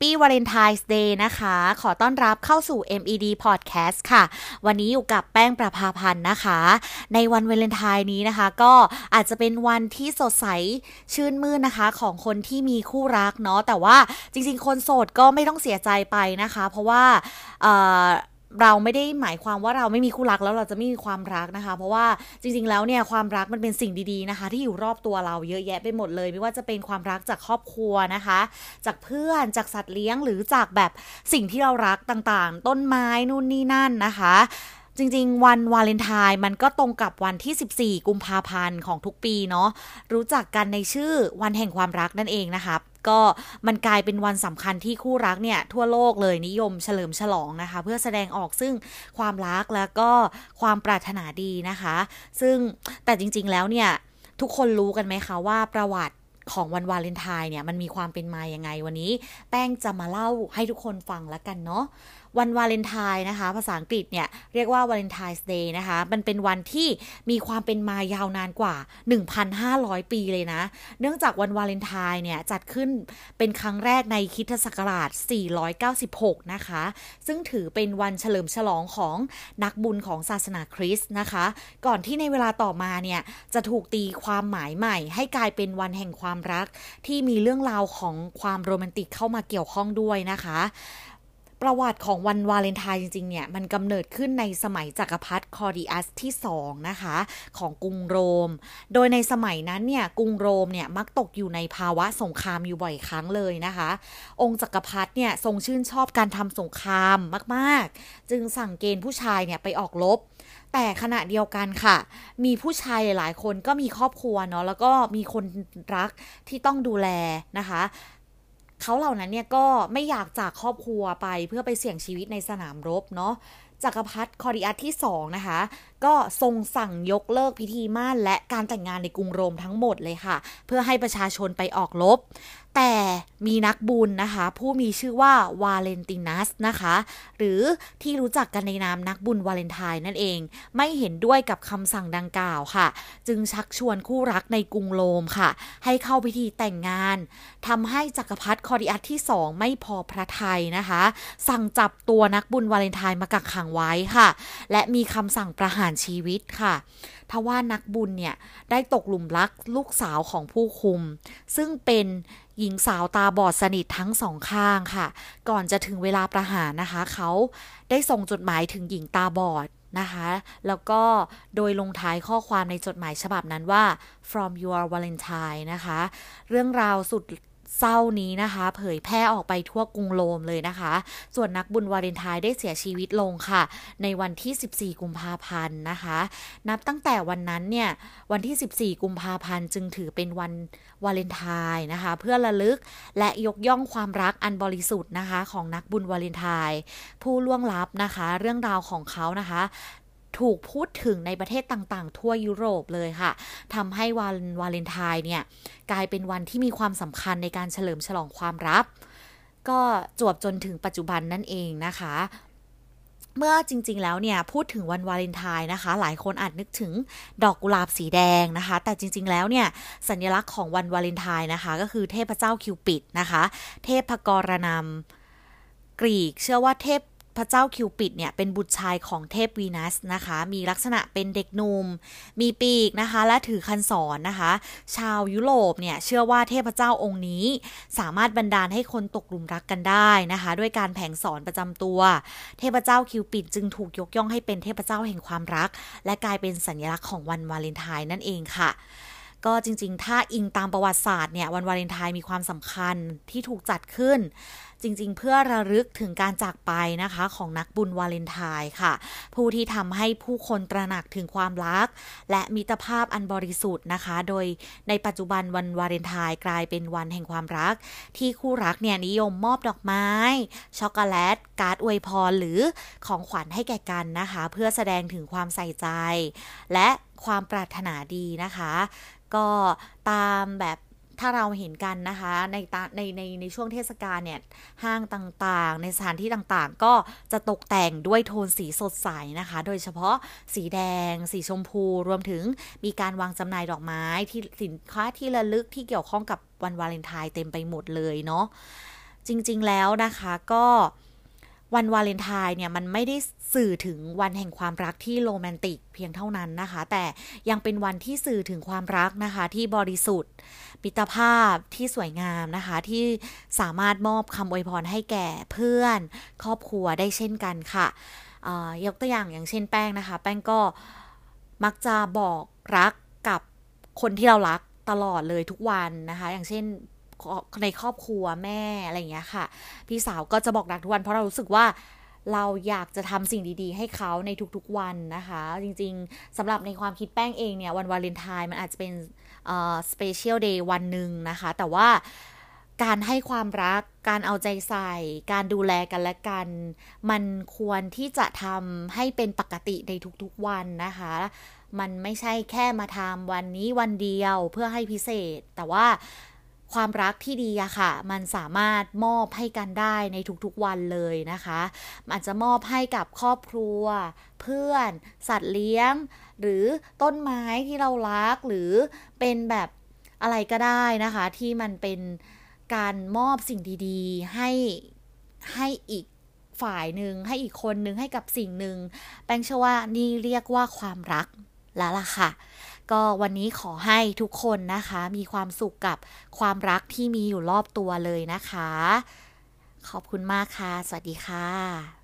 Happy Valentine's Day นะคะ ขอต้อนรับเข้าสู่ MED Podcast ค่ะ วันนี้อยู่กับแป้งประภาพันธ์นะคะ ในวันวาเลนไทน์นี้นะคะ ก็อาจจะเป็นวันที่สดใสชื่นมื่นนะคะ ของคนที่มีคู่รักเนาะแต่ว่าจริง ๆ คนโสดก็ไม่ต้องเสียใจไปนะคะ เพราะว่า เราไม่ได้หมายความว่าเราไม่มีคู่รักแล้วเราจะไม่มีความรักนะคะ เพราะว่าจริง ๆ แล้วเนี่ยความรักมันเป็นสิ่งดีๆนะคะ ที่อยู่รอบตัวเราเยอะแยะไปหมดเลย ไม่ว่าจะเป็นความรักจากครอบครัวนะคะ จากเพื่อนจากสัตว์เลี้ยงหรือจากแบบสิ่งที่เรารักต่างๆ ต้นไม้นู่นนี่นั่นนะคะ จริงๆ วันวาเลนไทน์มันก็ตรงกับวันที่ 14 กุมภาพันธ์ของทุกปีเนาะรู้จักกันในชื่อวันแห่งความรักนั่นเองนะคะก็มันกลายเป็นวันสำคัญที่คู่รักเนี่ยทั่วโลกเลยนิยมเฉลิมฉลองนะคะ เพื่อแสดงออกซึ่งความรักแล้วก็ความปรารถนาดีนะคะ ซึ่งแต่จริงๆแล้วเนี่ยทุกคนรู้กันไหมคะว่าประวัติของวันวาเลนไทน์เนี่ยมันมีความเป็นมาอย่างไงวันนี้ แป้งจะมาเล่าให้ทุกคนฟังแล้วกันเนาะ วันวาเลนไทน์นะคะ ภาษาอังกฤษเนี่ยเรียกว่า Valentine's Day นะคะ มันเป็นวันที่มีความเป็นมายาวนานกว่า 1,500 ปีเลยนะ เนื่องจากวันวาเลนไทน์เนี่ยจัดขึ้นเป็นครั้งแรกในคริสต์ศักราช 496 นะคะ ซึ่งถือเป็นวันเฉลิมฉลองของนักบุญของศาสนาคริสต์นะคะ ก่อนที่ในเวลาต่อมาเนี่ยจะถูกตีความหมายใหม่ ให้กลายเป็นวันแห่งความรักที่มีเรื่องราวของความโรแมนติกเข้ามาเกี่ยวข้องด้วยนะคะ ประวัติของวันวาเลนไทน์จริง ๆ เนี่ย มันกำเนิดขึ้นในสมัยจักรพรรดิคอริอัสที่ 2 นะคะ ของกรุงโรม โดยในสมัยนั้นเนี่ย กรุงโรมเนี่ย มักตกอยู่ในภาวะสงครามอยู่บ่อยครั้งเลยนะคะ องค์จักรพรรดิเนี่ย ทรงชื่นชอบการทำสงครามมากๆ จึงสั่งเกณฑ์ผู้ชายเนี่ยไปออกรบแต่ขณะเดียวกันค่ะ มีผู้ชายหลายคนก็มีครอบครัวเนาะแล้วก็มีคนรักที่ต้องดูแลนะคะ เขาเหล่านั้นเนี่ยก็ไม่อยากจากครอบครัวไปเพื่อไปเสี่ยงชีวิตในสนามรบเนาะจักรพรรดิคอริอัตที่ 2 นะคะ ก็ทรงสั่งยกเลิกพิธีมั่นและการแต่งงานในกรุงโรมทั้งหมดเลยค่ะ เพื่อให้ประชาชนไปออกรบแต่มีนักบุญนะคะ ผู้มีชื่อว่าวาเลนตินัสนะคะ หรือที่รู้จักกันในนามนักบุญวาเลนไทน์นั่นเอง ไม่เห็นด้วยกับคำสั่งดังกล่าวค่ะ จึงชักชวนคู่รักในกรุงโรมค่ะ ให้เข้าพิธีแต่งงานทำให้จักรพรรดิคอริอัสที่สองไม่พอพระทัยนะคะ สั่งจับตัวนักบุญวาเลนไทน์มากักขังไว้ค่ะ และมีคำสั่งประหารชีวิตค่ะ ทว่านักบุญเนี่ยได้ตกหลุมรักลูกสาวของผู้คุม ซึ่งเป็นหญิงสาวตาบอดสนิททั้งสองข้างค่ะ ก่อนจะถึงเวลาประหารนะคะ เขาได้ส่งจดหมายถึงหญิงตาบอดนะคะ แล้วก็โดยลงท้ายข้อความในจดหมายฉบับนั้นว่า from your Valentine นะคะ เรื่องราวสุด เศร้านี้นะคะ เผยแพร่ออกไปทั่วกรุงโรมเลยนะคะ ส่วนนักบุญวาเลนไทน์ได้เสียชีวิตลงค่ะ ในวันที่ 14 กุมภาพันธ์นะคะ นับตั้งแต่วันนั้นเนี่ย วันที่ 14 กุมภาพันธ์จึงถือเป็นวันวาเลนไทน์นะคะ เพื่อระลึกและยกย่องความรักอันบริสุทธิ์นะคะ ของนักบุญวาเลนไทน์ผู้ล่วงลับนะคะ เรื่องราวของเขานะคะ ถูกพูดถึงในประเทศต่างๆ ทั่วยุโรปเลยค่ะทำให้วันวาเลนไทน์เนี่ย กลายเป็นวันที่มีความสำคัญในการเฉลิมฉลองความรัก ก็จวบจนถึงปัจจุบันนั่นเองนะคะเมื่อจริงๆ แล้วเนี่ยพูดถึงวันวาเลนไทน์นะคะ หลายคนอาจนึกถึงดอกกุหลาบสีแดงนะคะ แต่จริงๆ แล้วเนี่ยสัญลักษณ์ของวันวาเลนไทน์นะคะ ก็คือเทพเจ้าคิวปิดนะคะ เทพกรนำกรีก เชื่อว่าเทพ พระเจ้าคิวปิดเนี่ยเป็นบุตรชายของเทพวีนัสนะคะ มีลักษณะเป็นเด็กหนุ่ม มีปีกนะคะ และถือคันศรนนะคะ ชาวยุโรปเนี่ยเชื่อว่าเทพเจ้าองค์นี้ สามารถบันดาลให้คนตกหลุมรักกันได้นะคะ ด้วยการแผงสอนประจำตัว เทพเจ้าคิวปิดจึงถูกยกย่องให้เป็นเทพเจ้าแห่งความรัก และกลายเป็นสัญลักษณ์ของวันวาเลนไทน์นั่นเองค่ะก็จริงๆ ถ้าอิงตามประวัติศาสตร์เนี่ยวันวาเลนไทน์มีความสำคัญที่ถูกจัดขึ้น จริงๆ เพื่อระลึกถึงการจากไปนะคะของนักบุญวาเลนไทน์ค่ะ ผู้ที่ทำให้ผู้คนตระหนักถึงความรัก และมิตรภาพอันบริสุทธิ์นะคะ โดยในปัจจุบันวันวาเลนไทน์กลายเป็นวันแห่งความรัก ที่คู่รักเนี่ยนิยมมอบดอกไม้ ช็อกโกแลต การ์ดอวยพรหรือของขวัญให้แก่กันนะคะ เพื่อแสดงถึงความใส่ใจ และความปรารถนาดีนะคะ ก็ตามแบบ ถ้าเราเห็นกันนะคะในในในในช่วงเทศกาลเนี่ยห้างต่างๆ ในสถานที่ต่างๆ ก็จะตกแต่งด้วยโทนสีสดใสนะคะ โดยเฉพาะสีแดง สีชมพู รวมถึงมีการวางจำหน่ายดอกไม้ที่สินค้าที่ระลึกที่เกี่ยวข้องกับวันวาเลนไทน์เต็มไปหมดเลยเนาะจริงๆแล้วนะคะก็ วันวาเลนไทน์เนี่ยมันไม่ได้สื่อถึงวันแห่งความรักที่โรแมนติกเพียงเท่านั้นนะคะ แต่ยังเป็นวันที่สื่อถึงความรักนะคะ ที่บริสุทธิ์มิตรภาพที่สวยงามนะคะ ที่สามารถมอบคำอวยพรให้แก่เพื่อน ครอบครัวได้เช่นกันค่ะยกตัวอย่างอย่างเช่นแป้งนะคะ แป้งก็มักจะบอกรักกับคนที่เรารักตลอดเลยทุกวันนะคะ อย่างเช่น ในครอบครัวแม่อะไรอย่างเงี้ยค่ะ พี่สาวก็จะบอกรักทุกวันเพราะเรารู้สึกว่าเราอยากจะทำสิ่งดีๆ ให้เขาในทุกๆวันนะคะ จริงๆสำหรับในความคิดแป้งเองเนี่ย วันวาเลนไทน์มันอาจจะเป็นสเปเชียลเดย์วันหนึ่งนะคะ แต่ว่าการให้ความรัก การเอาใจใส่ การดูแลกันและกัน มันควรที่จะทำให้เป็นปกติในทุกๆวันนะคะ มันไม่ใช่แค่มาทำวันนี้วันเดียวเพื่อให้พิเศษ แต่ว่า ความรักที่ดีอะค่ะ มันสามารถมอบให้กันได้ในทุกๆวันเลยนะคะอาจจะมอบให้กับครอบครัว เพื่อน สัตว์เลี้ยง หรือต้นไม้ที่เรารักหรือเป็นแบบอะไรก็ได้นะคะ ที่มันเป็นการมอบสิ่งดีๆ ให้ให้อีกฝ่ายหนึ่งให้อีกคนหนึ่งให้กับสิ่งหนึ่งแป้งเชื่อว่านี่เรียกว่าความรักแล้วล่ะค่ะ ก็วันนี้ขอให้ทุกคนนะคะ มีความสุขกับความรักที่มีอยู่รอบตัวเลยนะคะ ขอบคุณมากค่ะ สวัสดีค่ะ